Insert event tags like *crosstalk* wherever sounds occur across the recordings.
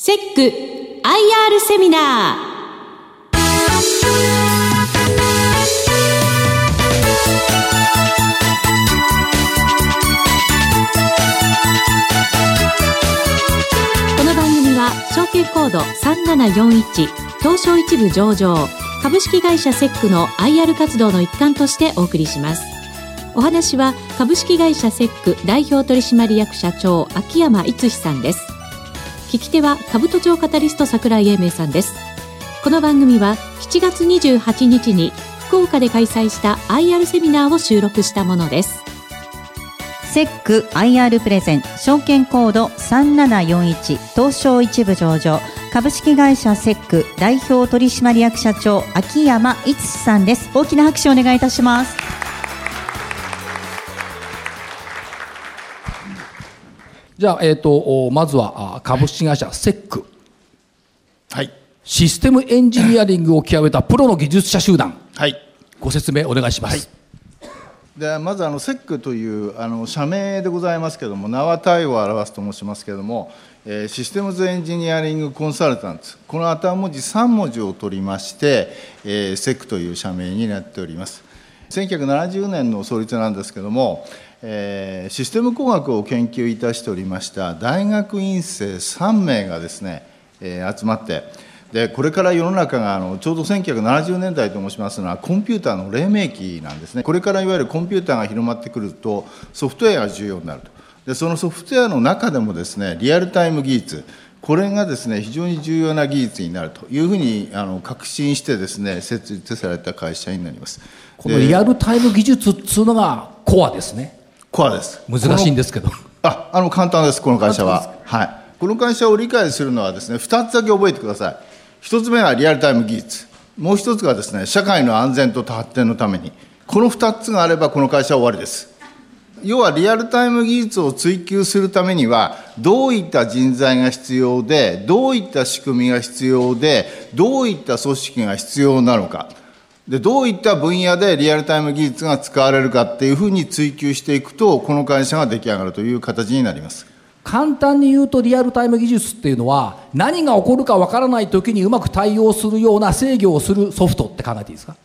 セック IR セミナー。この番組は証券コード3741東証一部上場株式会社セックの IR 活動の一環としてお送りします。お話は株式会社セック代表取締役社長秋山逸さんです。聞き手は株都庁カタリスト桜井英明さんです。この番組は7月28日に福岡で開催した IR セミナーを収録したものです。セック IR プレゼン証券コード3741東証一部上場株式会社セック代表取締役社長秋山逸さんです。大きな拍手をお願いいたします。じゃあ、えっ、と、おまずはあ株式会社セック。はい。システムエンジニアリングを極めたプロの技術者集団。はい。ご説明お願いします。でまずあのセックというあの社名でございますけれども名は体を表すと申しますけれども、えーシステムズエンジニアリングコンサルタントこの頭文字3文字を取りまして、えー、セックという社名になっております1970年の創立なんですけれども、えーシステム工学を研究いたしておりました大学院生3名がですね、えー集まってでこれから世の中があのちょうど1970年代と申しますのはコンピューターの黎明期なんですね。これからいわゆるコンピューターが広まってくるとソフトウェアが重要になると。でそのソフトウェアの中でもですねリアルタイム技術これがですね非常に重要な技術になると。いうふうにあの確信してですね設立された会社になります。このリアルタイム技術っつうのがコアですね。コアです難しいんですけど。ああの簡単です、この会社は。はい、この会社を理解するのはですね、2つだけ覚えてください。1つ目はリアルタイム技術。もう1つがですね、社会の安全と発展のために。この2つがあれば、この会社は終わりです。要はリアルタイム技術を追求するためには、どういった人材が必要で、どういった仕組みが必要で、どういった組織が必要なのか。でどういった分野でリアルタイム技術が使われるかっていうふうに追求していくと、この会社が出来上がるという形になります。簡単に言うとリアルタイム技術っていうのは何が起こるかわからない時にうまく対応するような制御をするソフトって考えていいですか？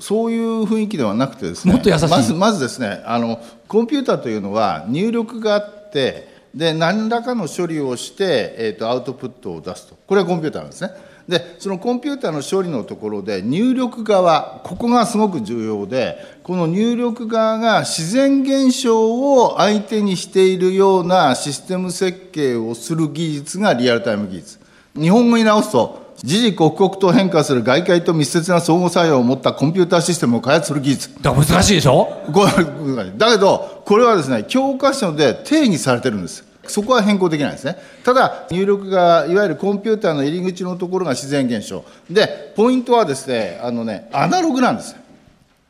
そういう雰囲気ではなくてですね、もっと優しいまずまずですねあの、コンピューターというのは入力があって、で何らかの処理をして、えーと、アウトプットを出すと、これはコンピューターなんですね。で、そのコンピューターの処理のところで、入力側、ここがすごく重要で、この入力側が自然現象を相手にしているようなシステム設計をする技術がリアルタイム技術。日本語に直すと、時々刻々と変化する外界と密接な相互作用を持ったコンピューターシステムを開発する技術。だ難しいでしょ？これだけど、これはですね、教科書で定義されてるんです。そこは変更できないんですね。ただ、入力が、いわゆるコンピューターの入り口のところが自然現象。で、ポイントはですね、あのね、アナログなんです。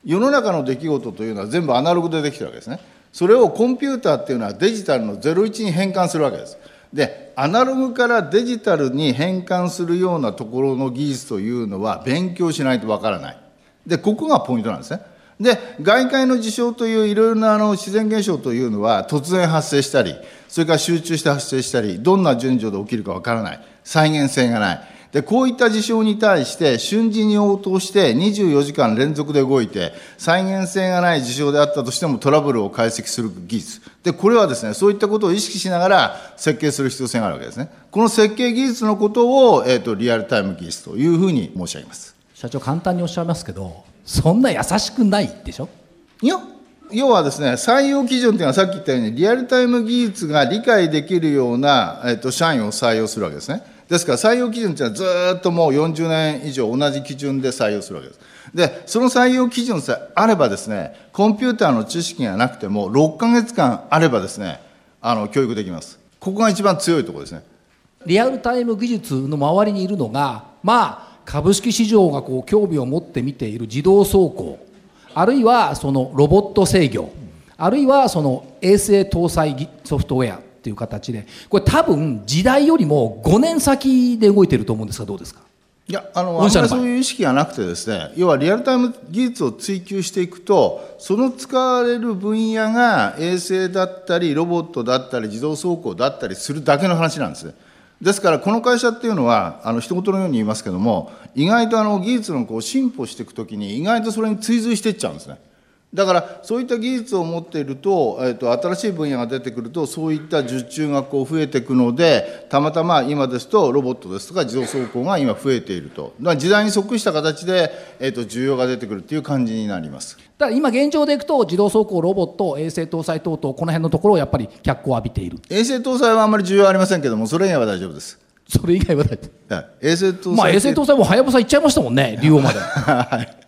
世の中の出来事というのは全部アナログでできてるわけですね。それをコンピューターっていうのはデジタルの01に変換するわけです。で、アナログからデジタルに変換するようなところの技術というのは勉強しないとわからない。で、ここがポイントなんですね。で、外界の事象といういろいろなあの自然現象というのは突然発生したり、それから集中して発生したり、どんな順序で起きるかわからない。再現性がない。で、こういった事象に対して瞬時に応答して24時間連続で動いて、再現性がない事象であったとしてもトラブルを解析する技術。で、これはですね、そういったことを意識しながら設計する必要性があるわけですね。この設計技術のことを、えっ、と、リアルタイム技術というふうに申し上げます。社長簡単におっしゃいますけどそんな優しくないでしょ？いや、要はですね、採用基準というのはさっき言ったように、リアルタイム技術が理解できるような、えっと、社員を採用するわけですね。ですから、採用基準というのはずーっともう40年以上同じ基準で採用するわけです。で、その採用基準さえあればですね、コンピューターの知識がなくても、6ヶ月間あればですね、あの、教育できます。ここが一番強いところですね。リアルタイム技術の周りにいるのがまあ株式市場がこう興味を持って見ている自動走行あるいはそのロボット制御あるいはその衛星搭載技ソフトウェアっていう形でこれ多分時代よりも5年先で動いてると思うんですがどうですか？いや、あの、あんまりそういう意識がなくてですね、要はリアルタイム技術を追求していくと、その使われる分野が衛星だったり、ロボットだったり、自動走行だったりするだけの話なんですね。ですからこの会社っていうのはあの一言のように言いますけれども意外とあの技術のこう進歩していくときに意外とそれに追随していっちゃうんですね。だからそういった技術を持っていると,、えー、と新しい分野が出てくるとそういった受注がこう増えていくのでたまたま今ですとロボットですとか自動走行が今増えていると。だから時代に即した形で、えー、と需要が出てくるっていう感じになります。だ今現状でいくと自動走行ロボット衛星搭載等々この辺のところをやっぱり脚光を浴びている。衛星搭載はあんまり需要ありませんけどもそれ以外は大丈夫です。それ以外は大丈夫。はい。衛星搭載まあ衛星搭載もはやぶさ行っちゃいましたもんね竜王まで。*laughs* はい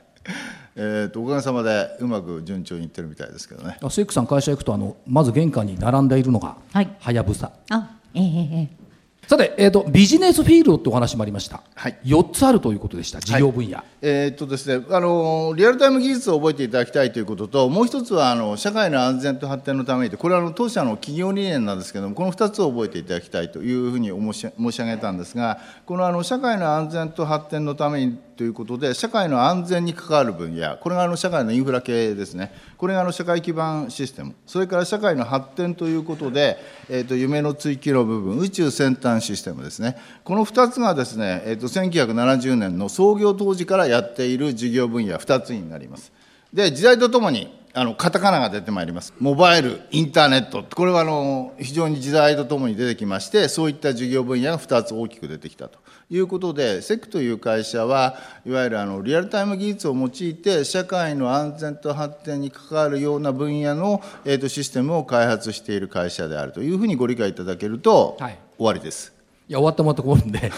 えー、とおかげさまでうまく順調にいってるみたいですけどね。セックさん会社行くとあのまず玄関に並んでいるのがはい。はやぶさあええええさて、えー、とビジネスフィールドってお話もありました、はい。4つあるということでした事業分野、えーっとですね、あのリアルタイム技術を覚えていただきたいということと、もう一つはあの社会の安全と発展のためにと、これはあの当社の企業理念なんですけれども、この2つを覚えていただきたいというふうに申し申し上げたんですが、このあの社会の安全と発展のためにということで、社会の安全に関わる分野、これがあの社会のインフラ系ですね、これがあの社会基盤システム、それから社会の発展ということで、えーっと夢の追求の部分、宇宙先端システムですね、この2つがですね、えーっと1970年の創業当時からやっている事業分野2つになります。で、時代とともに、あのカタカナが出てまいります。モバイル、インターネット、これはあの非常に時代とともに出てきまして、そういった事業分野が2つ大きく出てきたと。いうことで、セクという会社は、いわゆるあのリアルタイム技術を用いて、社会の安全と発展に関わるような分野の、えー、とシステムを開発している会社であるというふうにご理解いただけると、はい。終わりです。いや終わってもらったところで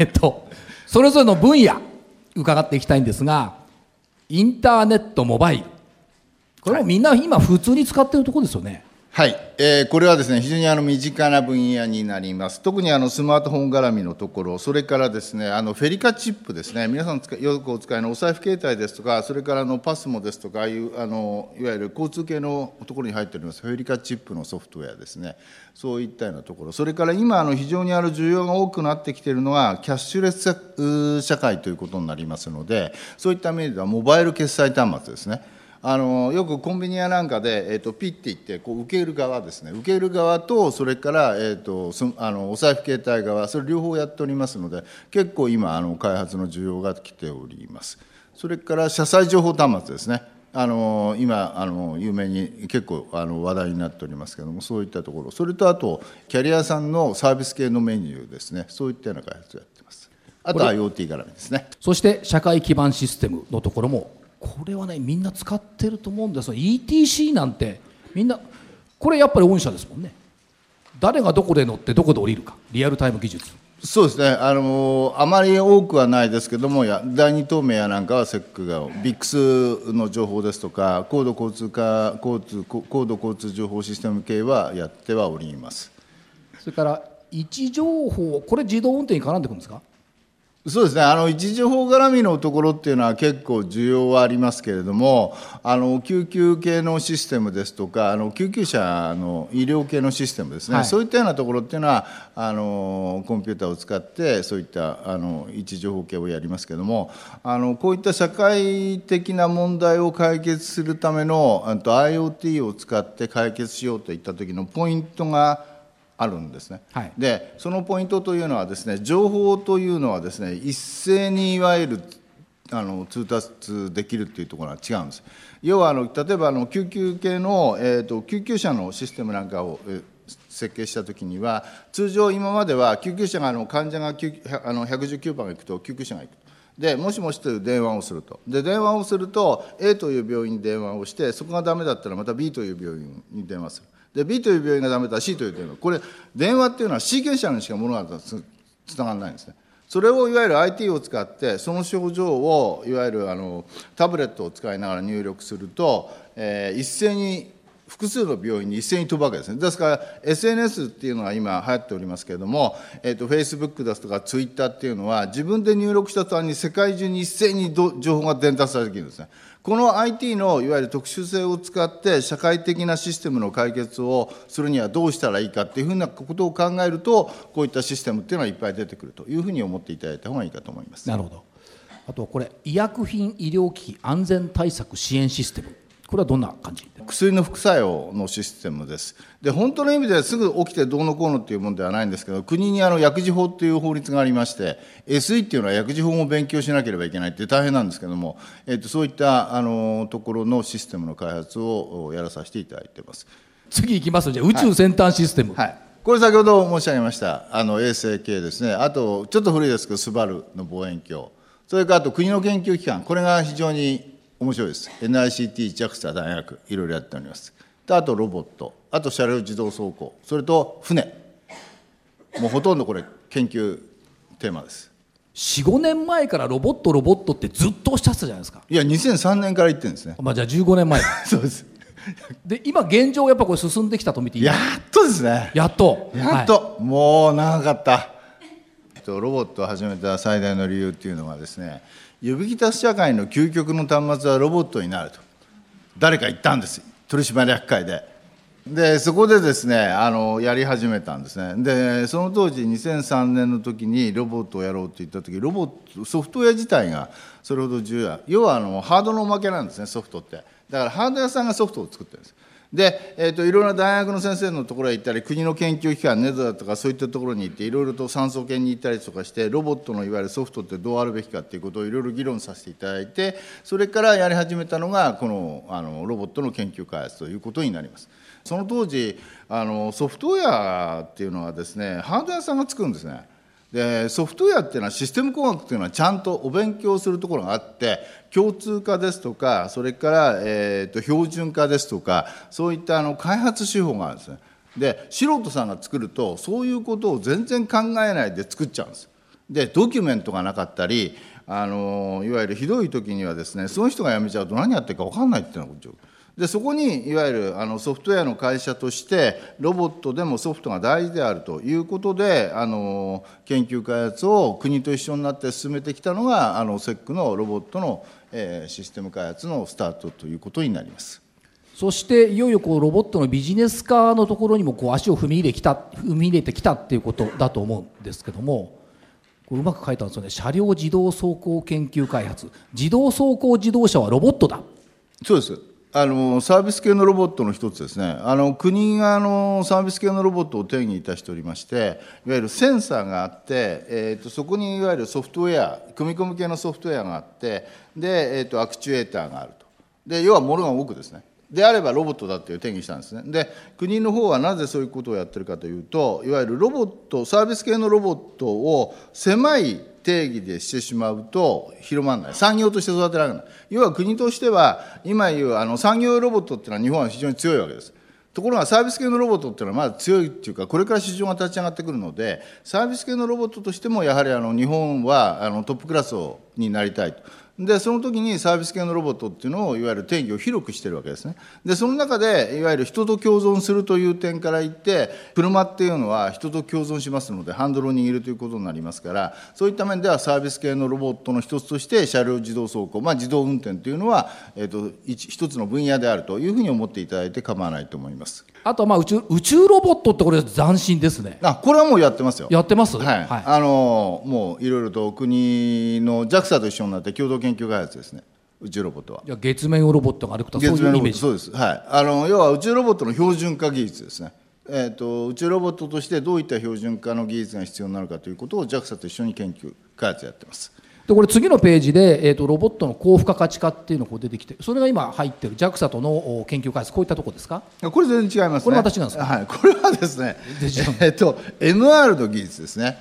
えっとそれぞれの分野伺っていきたいんですがインターネットモバイル。これもみんな今普通に使ってるところですよね、はい、えーこれはですね非常にあの身近な分野になります、特にあのスマートフォン絡みのところ、それからですねあのフェリカチップですね、皆さんよくお使いのお財布携帯ですとか、それからあのパスモですとか、ああいうあのいわゆる交通系のところに入っております、フェリカチップのソフトウェアですね、そういったようなところ、それから今、あの非常にある需要が多くなってきているのが、キャッシュレス社会ということになりますので、そういった面では、モバイル決済端末ですね。あのよくコンビニやなんかで、えー、とピッていってこう受ける側ですね。受ける側とそれから、えー、とそあのお財布携帯側それ両方やっておりますので結構今あの開発の需要が来ております。それから車載情報端末ですね。あの今あの有名に結構あの話題になっておりますけれどもそういったところ。それとあとキャリアさんのサービス系のメニューですね。そういったような開発をやってます。あとこれ IoT 絡みですね。そして社会基盤システムのところもこれはねみんな使ってると思うんですよ ETC なんてみんなこれやっぱり御社ですもんね。誰がどこで乗ってどこで降りるか。リアルタイム技術。そうですね。あのあまり多くはないですけどもや第二透明やなんかはセックがビックスの情報ですとか高度交通化交通高度交通情報システム系はやってはおります。それから位置情報これ自動運転に絡んでくるんですか？そうですね。あの位置情報絡みのところっていうのは結構需要はありますけれどもあの救急系のシステムですとかあの救急車の医療系のシステムですね、はい。そういったようなところっていうのはあのコンピューターを使ってそういったあの位置情報系をやりますけれどもあのこういった社会的な問題を解決するためのあと IoT を使って解決しようといった時のポイントがあるんですね。はい。でそのポイントというのはですね情報というのはですね一斉にいわゆるあの通達できるっていうところは違うんです。要はあの例えばあの救急系の、えー、と救急車のシステムなんかを、えー設計したときには通常今までは救急車があの患者が救あの119番が行くと救急車が行くと。でもしもしという電話をすると。で電話をすると A という病院に電話をしてそこがダメだったらまた B という病院に電話するで B という病院がダメだ C という電話これ電話っていうのはシーケンシャルにしか物がつながらないんですねそれをいわゆる IT を使ってその症状をいわゆるあのタブレットを使いながら入力すると、えー一斉に複数の病院に一斉に飛ぶわけですね。ですから SNS っていうのが今流行っておりますけれども、えー、と Facebook ですとか Twitter っていうのは自分で入力した途端に世界中に一斉に情報が伝達されてきるんですね。この IT のいわゆる特殊性を使って社会的なシステムの解決をするにはどうしたらいいかっていうふうなことを考えるとこういったシステムっていうのはいっぱい出てくるというふうに思っていただいた方がいいかと思います。なるほどあとこれ医薬品医療機器安全対策支援システムこれはどんな感じ？薬の副作用のシステムです。で、本当の意味ですぐ起きてどうのこうのっていうものではないんですけど、国にあの薬事法っていう法律がありまして、SE っていうのは薬事法も勉強しなければいけないって大変なんですけども、えっと、そういったあのところのシステムの開発をやらさせていただいてます。次いきます。じゃあ宇宙先端システム、はい。これ先ほど申し上げました、あの衛星系ですね、あとちょっと古いですけど、スバルの望遠鏡、それからあと国の研究機関、これが非常に面白いです。NICT、JAXA、大学、いろいろやっております。であとロボット、あと車両自動走行、それと船、もうほとんどこれ、研究テーマです。45年前からロボットロボットってずっとおっしゃってたじゃないですか、いや、2003年から言ってるんですね。まあ、じゃあ15年前だ *laughs* そうです。で今現状やっぱこれ進んできたと見ていい？やっとですね。やっとやっと、もう長かった。えっとロボットを始めた最大の理由っていうのはですね、指揮達社会の究極の端末はロボットになると、誰か言ったんです、取締役会で。で、そこでですね、あのやり始めたんですね。で、その当時、2003年の時にロボットをやろうって言った時、ロボット、ソフトウェア自体がそれほど重要要はあのハードのおまけなんですね、ソフトって。だからハード屋さんがソフトを作ってるんです。で、えー、といろいろな大学の先生のところへ行ったり国の研究機関ネドだとかそういったところに行っていろいろと酸素研に行ったりとかしてロボットのいわゆるソフトってどうあるべきかっていうことをいろいろ議論させていただいてそれからやり始めたのがこのあのロボットの研究開発ということになります。その当時あのソフトウェアっていうのはですねハード屋さんが作るんですね。でソフトウェアっていうのはシステム工学っていうのはちゃんとお勉強するところがあって共通化ですとかそれから、えー、と標準化ですとかそういったあの開発手法があるんですね。で素人さんが作るとそういうことを全然考えないで作っちゃうんです。でドキュメントがなかったりあのいわゆるひどい時にはですねその人が辞めちゃうと何やってるか分かんないっていうのが状況でそこにいわゆるあのソフトウェアの会社としてロボットでもソフトが大事であるということであの研究開発を国と一緒になって進めてきたのがあの SEC のロボットの、えーシステム開発のスタートということになります。そしていよいよこうロボットのビジネス化のところにもこう足を踏み入れきた踏み入れてきたっていうことだと思うんですけどもこれうまく書いたんですよね。車両自動走行研究開発。自動走行自動車はロボットだ。そうですあのサービス系のロボットの一つですね。あの国があのサービス系のロボットを定義いたしておりましていわゆるセンサーがあって、えー、とそこにいわゆるソフトウェア組み込み系のソフトウェアがあってで、えー、とアクチュエーターがあると。で要は物が動くですね。であればロボットだっていう定義したんですね。で国の方はなぜそういうことをやってるかというといわゆるロボットサービス系のロボットを狭い定義でしてしまうと広まらない。産業として育てられない。要は国としては今言うあの産業ロボットっていうのは日本は非常に強いわけです。ところがサービス系のロボットっていうのはまだ強いっていうかこれから市場が立ち上がってくるのでサービス系のロボットとしてもやはりあの日本はあのトップクラスになりたいと。でその時にサービス系のロボットっていうのをいわゆる定義を広くしてるわけですね。でその中でいわゆる人と共存するという点から言って車っていうのは人と共存しますのでハンドルを握るということになりますからそういった面ではサービス系のロボットの一つとして車両自動走行、まあ、自動運転というのは、えー、と一一つの分野であるというふうに思っていただいて構わないと思います。あとはまあ宇宙宇宙ロボットってこれ斬新ですね。あこれはもうやってますよ。やってますはい、あのもういろいろと国の JAXA と一緒になって共同研究開発ですね。宇宙ロボットは。月面ロボットが歩くとかそう月面ロボットいうイメージ。そうです。はい。あの要は宇宙ロボットの標準化技術ですね。えー、と宇宙ロボットとしてどういった標準化の技術が必要になるかということを JAXA と一緒に研究開発やってます。でこれ次のページで、えー、とロボットの高付加価値化っていうのがこう出てきてそれが今入ってる JAXA とのお研究開発こういったところですか？これ全然違いますね。これまた違うんですか？はい、これはですねえっと MR の技術ですね。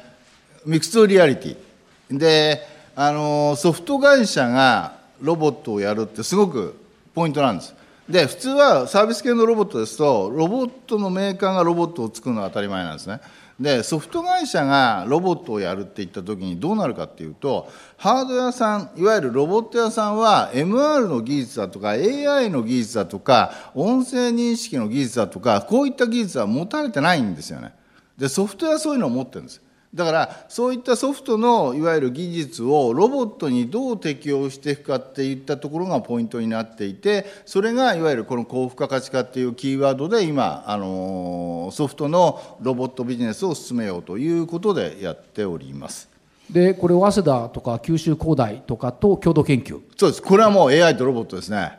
Mixed Reality。であのソフト会社がロボットをやるってすごくポイントなんです。で普通はサービス系のロボットですとロボットのメーカーがロボットを作るのは当たり前なんですね。でソフト会社がロボットをやるって言った時にどうなるかっていうとハード屋さんいわゆるロボット屋さんは MR の技術だとか AI の技術だとか音声認識の技術だとかこういった技術は持たれてないんですよね。でソフトウェアそういうのを持ってるんです。だからそういったソフトのいわゆる技術をロボットにどう適用していくかっていったところがポイントになっていてそれがいわゆるこの高付加価値化っていうキーワードで今あのソフトのロボットビジネスを進めようということでやっております。でこれを早稲田とか九州工大とかと共同研究。そうです。これはもう AI とロボットですね。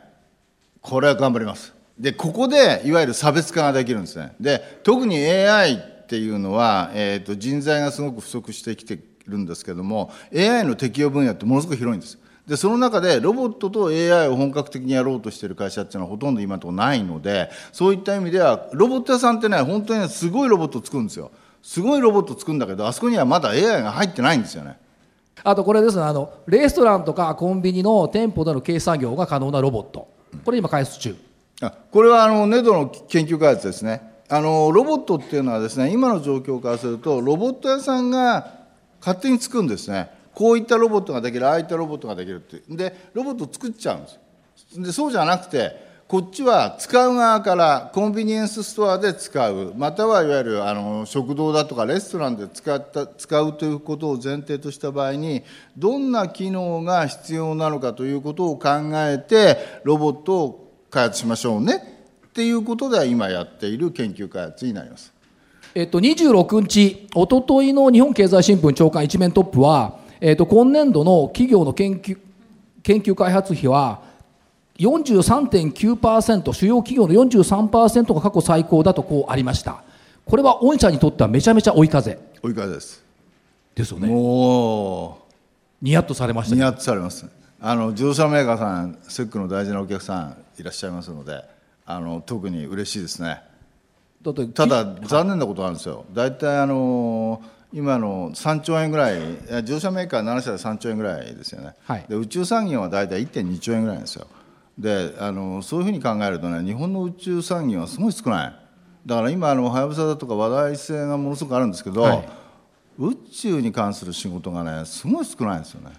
これは頑張ります。でここでいわゆる差別化ができるんですね。で特に AI っていうのは、えーと、人材がすごく不足してきてるんですけども AI の適用分野ってものすごく広いんです。でその中でロボットと AI を本格的にやろうとしている会社っていうのはほとんど今のところないのでそういった意味ではロボット屋さんってね本当に、ね、すごいロボットを作るんですよ。すごいロボットを作るんだけどあそこにはまだ AI が入ってないんですよね。あとこれですねあのレストランとかコンビニの店舗での計算業が可能なロボット。これ今開発中。あこれはあのネドの研究開発ですねあのロボットっていうのはですね今の状況からするとロボット屋さんが勝手に作るんですね。こういったロボットができるああいったロボットができるって。でロボットを作っちゃうんですでそうじゃなくてこっちは使う側からコンビニエンスストアで使う。またはいわゆるあの食堂だとかレストランで使った使うということを前提とした場合にどんな機能が必要なのかということを考えてロボットを開発しましょうね。っていうことで今やっている研究開発になります。えっと、26日、おとといの日本経済新聞長官一面トップは、えっと、今年度の企業の研究研究開発費は43.9%主要企業の43%が過去最高だとこうありました。これは御社にとってはめちゃめちゃ追い風。追い風です。ですよね。もうニヤッとされました、ね、ニヤッとされます。あの自動車メーカーさんセックの大事なお客さんいらっしゃいますのであの特に嬉しいですね。だってただ残念なことなんですよ。大体あの今の3兆円ぐらい自動車メーカー7社で3兆円ぐらいですよね、はい、で宇宙産業は大体1.2兆円ぐらいですよ。であのそういうふうに考えるとね日本の宇宙産業はすごい少ない。だから今あのはやぶさだとか話題性がものすごくあるんですけど、はい、宇宙に関する仕事がねすごい少ないんですよね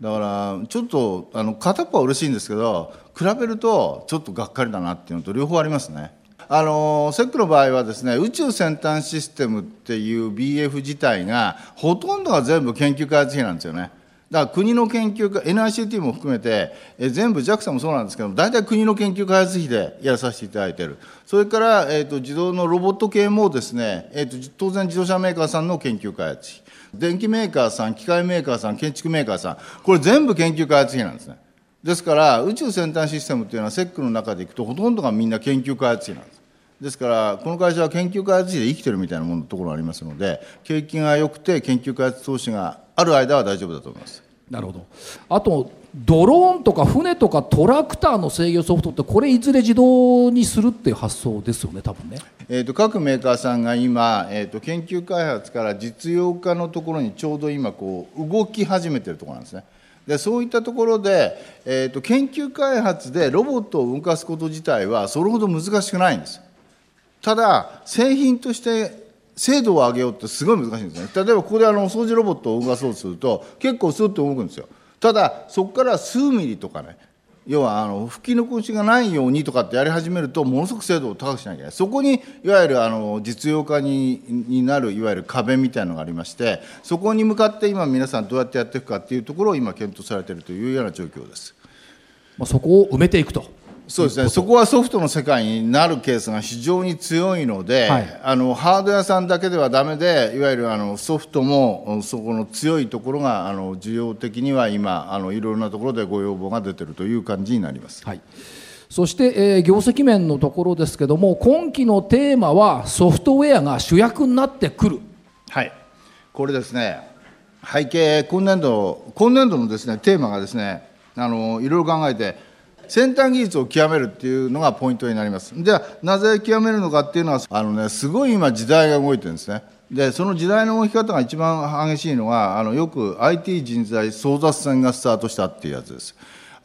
だからちょっとあの片っぽは嬉しいんですけど比べるとちょっとがっかりだなっていうのと両方ありますね。あのセックの場合はですね宇宙先端システムっていう BF 自体がほとんどが全部研究開発費なんですよね。だから国の研究 NICT も含めて、え全部 JAXA もそうなんですけど大体国の研究開発費でやらさせていただいている。それから、えーと、自動のロボット系もですね、えーと、当然自動車メーカーさんの研究開発費。電機メーカーさん機械メーカーさん建築メーカーさん。これ全部研究開発費なんですね。ですから宇宙先端システムっていうのはセックの中でいくとほとんどがみんな研究開発費なんです。ですからこの会社は研究開発費で生きてるみたいなものところがありますので景気が良くて研究開発投資がある間は大丈夫だと思いますなるほどあとドローンとか船とかトラクターの制御ソフトってこれいずれ自動にするっていう発想ですよね多分ね。えーと、各メーカーさんが今、えーと、研究開発から実用化のところにちょうど今こう動き始めてるところなんですね。でそういったところで、えーと研究開発でロボットを動かすこと自体はそれほど難しくないんです。ただ製品として精度を上げようってすごい難しいんですね。例えばここであの掃除ロボットを動かそうとすると結構スッと動くんですよ。ただそこから数ミリとかね要はあの吹き残しがないようにとかってやり始めるとものすごく精度を高くしなきゃいけない。そこにいわゆるあの実用化にになるいわゆる壁みたいなのがありましてそこに向かって今皆さんどうやってやっていくかっていうところを今検討されているというような状況です。まあ、そこを埋めていくと。そうですね。そこはソフトの世界になるケースが非常に強いので、はい、あのハード屋さんだけではだめでいわゆるあのソフトもそこの強いところがあの需要的には今あのいろいろなところでご要望が出てるという感じになります。はい。そして、えー、業績面のところですけども今期のテーマはソフトウェアが主役になってくる。はい。これですね。背景今年度今年度のですねテーマがですねあのいろいろ考えて先端技術を極めるっていうのがポイントになります。ではなぜ極めるのかっていうのはあのねすごい今時代が動いてるんですね。でその時代の動き方が一番激しいのがあのよく IT 人材争奪戦がスタートしたっていうやつです。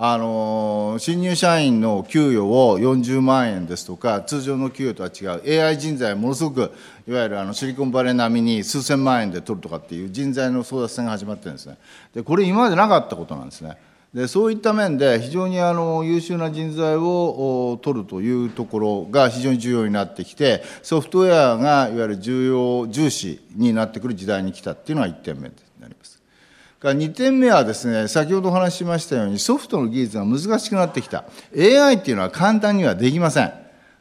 あの新入社員の給与を40万円ですとか通常の給与とは違う AI 人材ものすごくいわゆるあのシリコンバレー並みに数千万円で取るとかっていう人材の争奪戦が始まってるんですね。でこれ今までなかったことなんですね。でそういった面で非常にあの優秀な人材を取るというところが非常に重要になってきてソフトウェアがいわゆる重要重視になってくる時代に来たっていうのが1点目になります。2点目はですね先ほどお話ししましたようにソフトの技術が難しくなってきた AI っていうのは簡単にはできません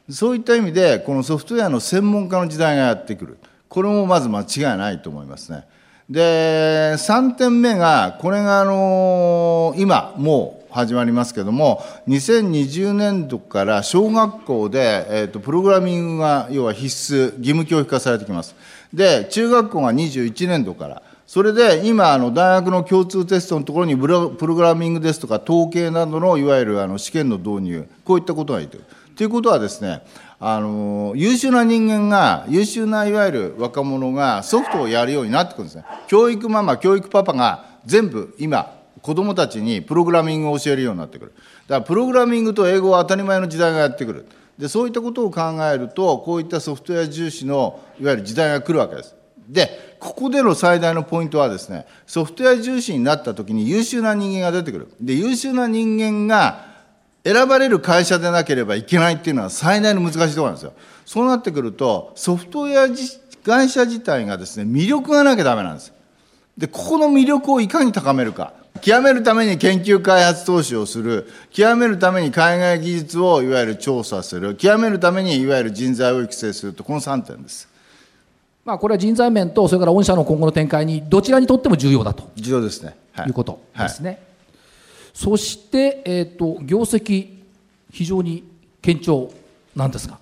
そういった意味でこのソフトウェアの専門家の時代がやってくるこれもまず間違いないと思いますね。で3点目がこれがあの今もう始まりますけども、2020年度から小学校で、えーと、プログラミングが要は必須、義務教育化されてきます。で、中学校が21年度から、それで今、あの大学の共通テストのところにプログラミングですとか、統計などのいわゆるあの試験の導入、こういったことがいいという。ということはですね、あの優秀な人間が、優秀ないわゆる若者がソフトをやるようになってくるんですね。教育ママ、教育パパが全部今、子どもたちにプログラミングを教えるようになってくる。だからプログラミングと英語は当たり前の時代がやってくる。でそういったことを考えると、こういったソフトウェア重視のいわゆる時代が来るわけです。で、ここでの最大のポイントはですね、ソフトウェア重視になったときに優秀な人間が出てくる。で、優秀な人間が選ばれる会社でなければいけないっていうのは最大の難しいところなんですよ。そうなってくると、ソフトウェア会社自体がですね、魅力がなきゃダメなんです。で、ここの魅力をいかに高めるか。極めるために研究開発投資をする。極めるために海外技術をいわゆる調査する。極めるためにいわゆる人材を育成すると、この3点です。まあ、これは人材面とそれから御社の今後の展開にどちらにとっても重要だと重要ですね、はい、いうことですね、はい、そして、えーと、業績非常に堅調なんですが。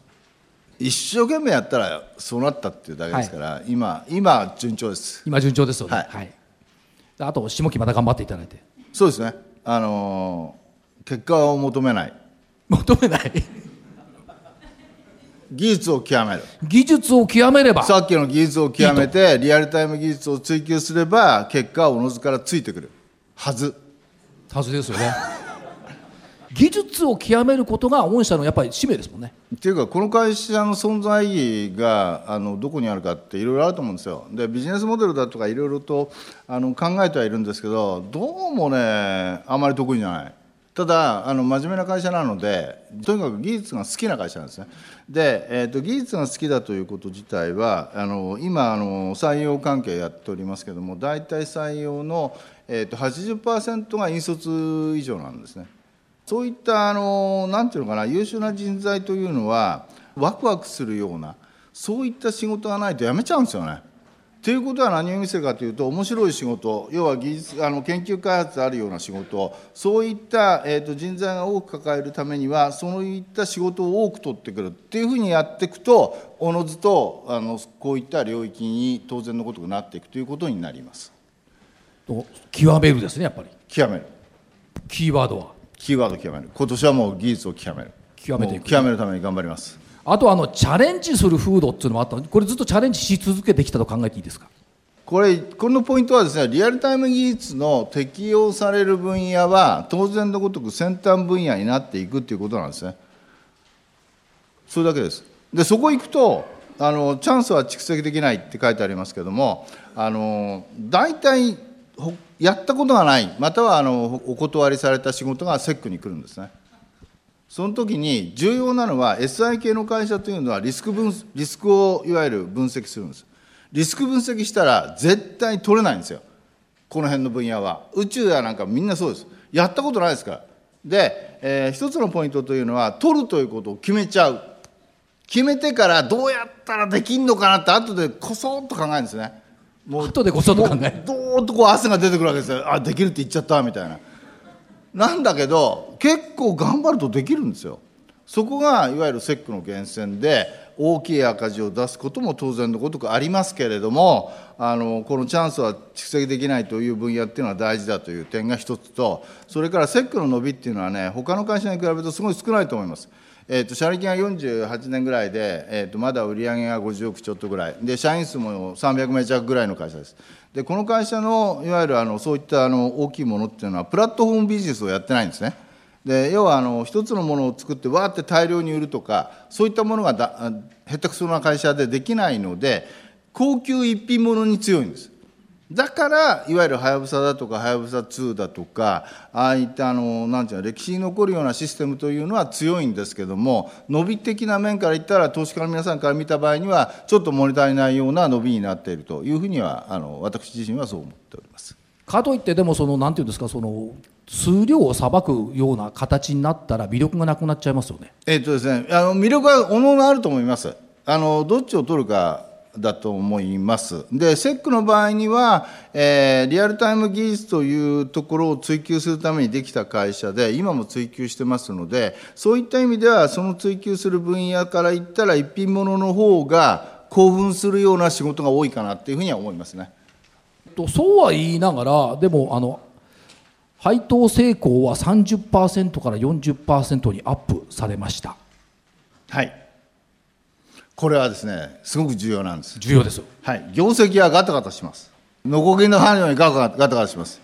一生懸命やったらそうなったっていうだけですから、はい、今今順調です。今順調ですよね、はい、あと下期また頑張っていただいて。そうですね。あのー、結果を求めない。*laughs* 求めない。技術を極める。技術を極めれば。さっきの技術を極めてリアルタイム技術を追求すれば結果はおのずからついてくるはずはずですよね。技術を極めることが御社のやっぱり使命ですもんね。っていうかこの会社の存在意義があのどこにあるかっていろいろあると思うんですよ。でビジネスモデルだとかいろいろとあの考えてはいるんですけどどうもねあまり得意じゃない。ただあの真面目な会社なのでとにかく技術が好きな会社なんですね。で、えーと、技術が好きだということ自体はあの今あの採用関係やっておりますけども大体採用の、えーと、80%が引率以上なんですね。そういったあのなんていうのかな優秀な人材というのはワクワクするようなそういった仕事がないと辞めちゃうんですよね。ということは何を見せるかというと面白い仕事要は技術あの研究開発あるような仕事そういった、えーと、人材が多く抱えるためにはそういった仕事を多く取ってくる。っていうふうにやっていくとおのずとあのこういった領域に当然のことがなっていくということになります。と極めるですねやっぱり。極める。キーワードは。キーワード極める。今年はもう技術を極める。極めていく。極めるために頑張ります。あとあのチャレンジする風土っていうのもあったこれずっとチャレンジし続けてきたと考えていいですか？これこのポイントはですねリアルタイム技術の適用される分野は当然のごとく先端分野になっていくっていうことなんですね。それだけです。でそこ行くとあのチャンスは蓄積できないって書いてありますけどもあの大体やったことがないまたはあのお断りされた仕事がセックに来るんですね。その時に重要なのは SI 系の会社というのはリスク分リスクをいわゆる分析するんです。リスク分析したら絶対取れないんですよ。この辺の分野は。宇宙やなんかみんなそうです。やったことないですから。で、えー、一つのポイントというのは取るということを決めちゃう。決めてからどうやったらできんのかなって後でこそっと考えるんですね。もう後でこそっと考える。どーっとこう汗が出てくるわけですよ。あできるって言っちゃったみたいな。なんだけど結構頑張るとできるんですよ。そこがいわゆるセックの源泉で大きい赤字を出すことも当然のことくありますけれどもあのこのチャンスは蓄積できないという分野っていうのは大事だという点が一つとそれからセックの伸びっていうのはね他の会社に比べるとすごい少ないと思います。えーと、社歴が48年ぐらいで、えーと、まだ売り上げが50億ちょっとぐらい。で社員数も300名弱ぐらいの会社です。でこの会社のいわゆるあのそういったあの大きいものっていうのはプラットフォームビジネスをやってないんですね。で要はあの一つのものを作ってわーって大量に売るとかそういったものがだ下手くそな会社でできないので高級一品物に強いんです。だからいわゆるはやぶさだとかはやぶさ2だとかああいったあのなんていうの歴史に残るようなシステムというのは強いんですけども伸び的な面から言ったら投資家の皆さんから見た場合にはちょっと物足りないような伸びになっているというふうにはあの私自身はそう思っております。かといってでもそのなんていうんですかその数量をさばくような形になったら魅力がなくなっちゃいますよね。えっとですねあの魅力はおのおのあると思います。あのどっちを取るかだと思います。で、セックの場合には、えーリアルタイム技術というところを追求するためにできた会社で、今も追求してますので、そういった意味では、その追求する分野から言ったら、一品物の方が興奮するような仕事が多いかなっていうふうには思いますね。とそうは言いながらでもあの配当成功は30%から40%にアップされましたはい。これはですね、すごく重要なんです。重要ですよはい。業績はガタガタします。ノコギリの針のようにガタガタします。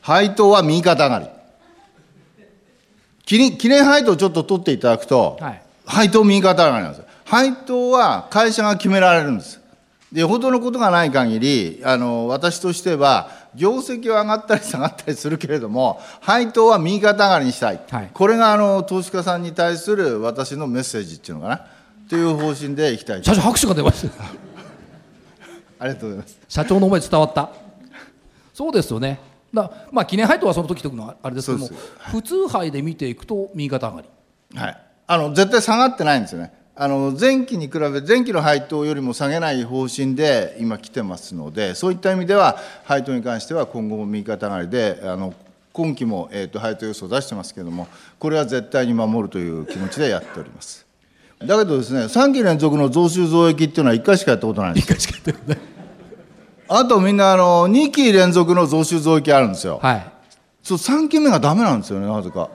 配当は右肩上がり。記念配当をちょっと取っていただくと、はい配当右肩上がりなんですよ。配当は会社が決められるんです。で、よほどのことがない限り、あの、私としては、業績は上がったり *laughs* 下がったりするけれども、配当は右肩上がりにしたい。はいこれが、あの、投資家さんに対する私のメッセージっていうのかな。という方針でいきたい。と社長拍手が出ました。ありがとうございます。社長の思い伝わった。そうですよね。だまあ記念配当はその時とくのはあれですけども普通配で見ていくと右肩上がり。はい、あの絶対下がってないんですよね。あの前期に比べ前期の配当よりも下げない方針で今来てますのでそういった意味では配当に関しては今後も右肩上がりであの今期も、えー、と配当予想を出してますけれどもこれは絶対に守るという気持ちでやっておりますだけどですね3期連続の増収増益っていうのは1回しかやったことないんです一回しかやってない。あとみんなあの2期連続の増収増益あるんですよ、はい。そう3期目がダメなんですよねなぜか。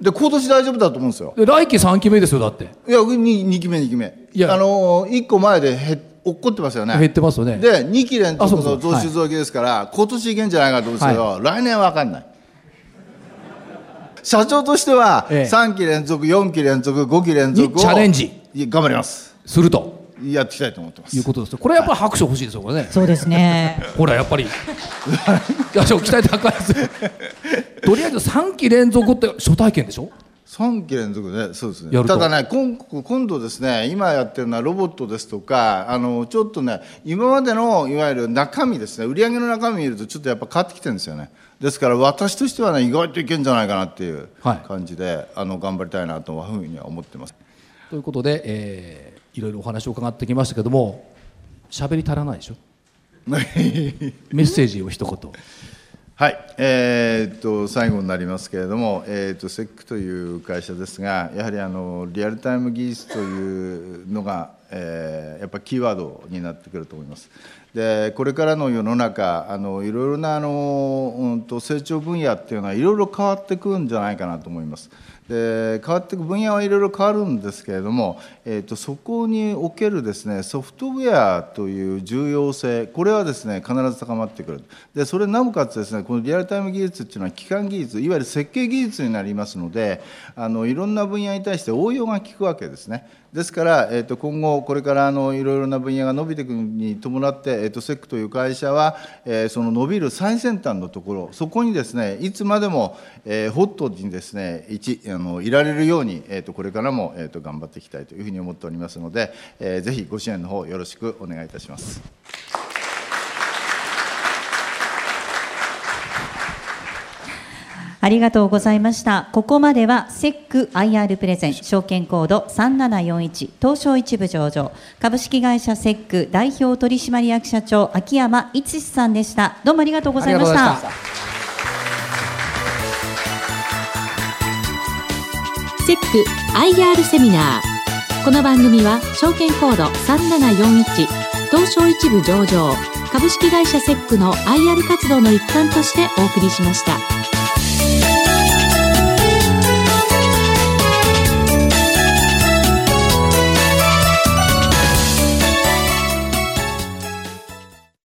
で今年大丈夫だと思うんですよ。で来期3期目ですよだって。いや、2, 2期目、2期目。いや。あのー、1個前でへ落っこってますよね。減ってますよね。で、2期連続の増収増益ですから、今年いけんじゃないかと思うんですけど、来年は分かんない。社長としては、ええ。3期連続、4期連続、5期連続をにチャレンジ。頑張ります。すると。やっていきたいと思ってます。いう。ことですよこれやっぱり拍手欲しいですよこれね。そうですね。*laughs* ほらやっぱり。*laughs* いや期待高いですよ。とりあえず3期連続って初体験でしょ？3期連続で、そうですね。ただね、今今度ですね、今やってるのはロボットですとか、あのちょっとね、今までのいわゆる中身ですね、売上の中身見ると、ちょっとやっぱ変わってきてるんですよね。ですから、私としてはね、意外といけんじゃないかなっていうはい感じで、あの頑張りたいなというふうには思ってます。ということで、えーいろいろお話を伺ってきましたけども喋り足らないでしょ？*laughs* メッセージを一言はい、えーっと最後になりますけれども、えーっとセックという会社ですが、やはりあのリアルタイム技術というのが、えーやっぱりキーワードになってくると思います。でこれからの世の中あのいろいろなあの、うん、と成長分野っていうのはいろいろ変わってくるんじゃないかなと思います。で変わっていく分野はいろいろ変わるんですけれども、えー、とそこにおけるですねソフトウェアという重要性これはですね必ず高まってくる。でそれなおかつですねこのリアルタイム技術っていうのは基幹技術いわゆる設計技術になりますのであのいろんな分野に対して応用が効くわけですね。ですから、えー、と今後これからあのいろいろな分野が伸びていくに伴って、えー、とセックという会社は、えーその伸びる最先端のところそこにですねいつまでも、えーホットにですね一あのいられるように、えー、とこれからも、えー、と頑張っていきたいというふうに思っておりますので、えーぜひご支援の方よろしくお願いいたします。ありがとうございました。ここまではセック IR プレゼン証券コード3741東証一部上場株式会社セック代表取締役社長秋山一さんでした。どうもありがとうございました。セック IR セミナーこの番組は証券コード3741東証一部上場株式会社セックの IR 活動の一環としてお送りしました。